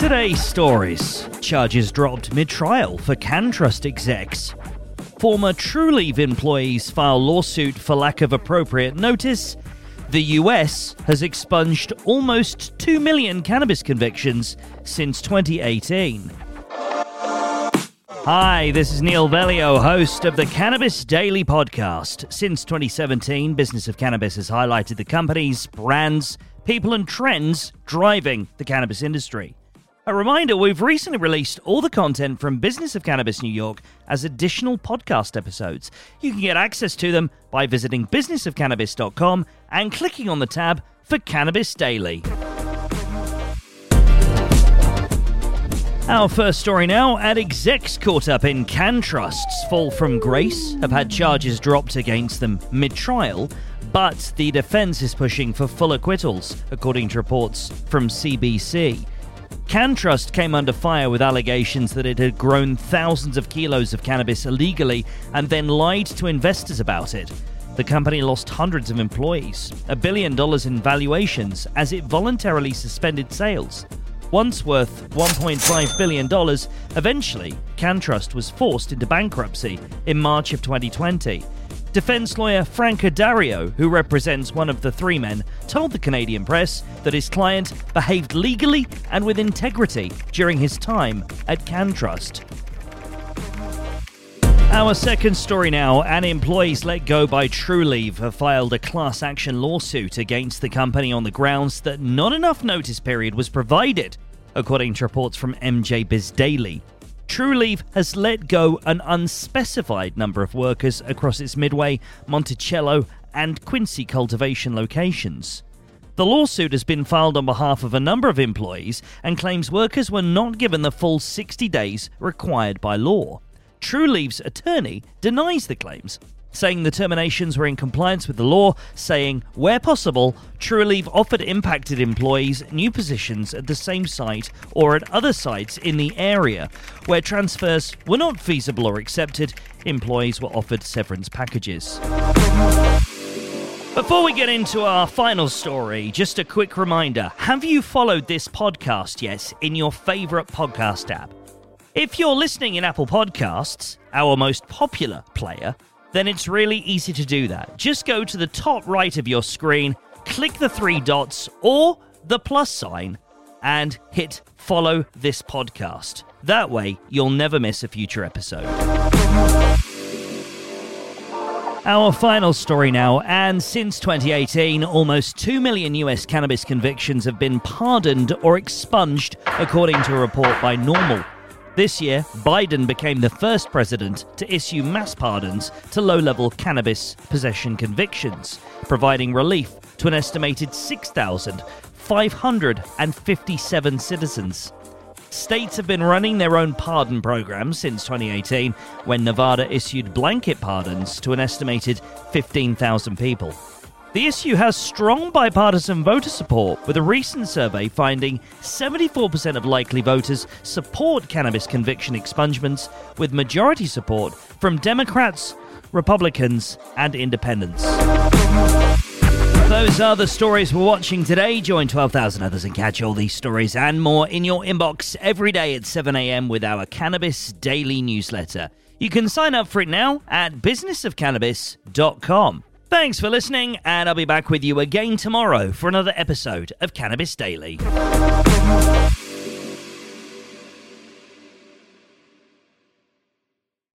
Today's stories charges dropped mid trial for CannTrust execs. Former Trulieve employees file lawsuit for lack of appropriate notice. The US has expunged almost 2 million cannabis convictions since 2018. Hi, this is Neil Velio, host of the Cannabis Daily Podcast. Since 2017, Business of Cannabis has highlighted the companies, brands, people, and trends driving the cannabis industry. A reminder we've recently released all the content from Business of Cannabis New York as additional podcast episodes. You can get access to them by visiting businessofcannabis.com and clicking on the tab for Cannabis Daily. Our first story now at execs caught up in CannTrust's fall from grace have had charges dropped against them mid trial, but the defense is pushing for full acquittals, according to reports from CBC. CannTrust came under fire with allegations that it had grown thousands of kilos of cannabis illegally and then lied to investors about it. The company lost hundreds of employees, a billion dollars in valuations, as it voluntarily suspended sales once worth $1.5 billion, eventually, CannTrust was forced into bankruptcy in March of 2020. Defense lawyer Frank Addario, who represents one of the three men, told the Canadian press that his client behaved legally and with integrity during his time at CannTrust. Our second story now and employees let go by Trulieve have filed a class action lawsuit against the company on the grounds that not enough notice period was provided, according to reports from MJ Biz Daily. Trulieve has let go an unspecified number of workers across its Midway, Monticello, and Quincy cultivation locations. The lawsuit has been filed on behalf of a number of employees and claims workers were not given the full 60 days required by law. Trulieve's attorney denies the claims, saying the terminations were in compliance with the law, saying, where possible, Trulieve offered impacted employees new positions at the same site or at other sites in the area. Where transfers were not feasible or accepted, employees were offered severance packages. Before we get into our final story, just a quick reminder have you followed this podcast yet in your favourite podcast app? If you're listening in Apple Podcasts, our most popular player, then it's really easy to do that. Just go to the top right of your screen, click the three dots or the plus sign, and hit follow this podcast. That way, you'll never miss a future episode. Our final story now, and since 2018, almost 2 million US cannabis convictions have been pardoned or expunged, according to a report by NORML. This year, Biden became the first president to issue mass pardons to low level cannabis possession convictions, providing relief to an estimated 6,557 citizens. States have been running their own pardon programs since 2018, when Nevada issued blanket pardons to an estimated 15,000 people. The issue has strong bipartisan voter support, with a recent survey finding 74% of likely voters support cannabis conviction expungements, with majority support from Democrats, Republicans, and Independents. Those are the stories we're watching today. Join 12,000 others and catch all these stories and more in your inbox every day at 7 a.m. with our Cannabis Daily newsletter. You can sign up for it now at businessofcannabis.com. Thanks for listening, and I'll be back with you again tomorrow for another episode of Cannabis Daily.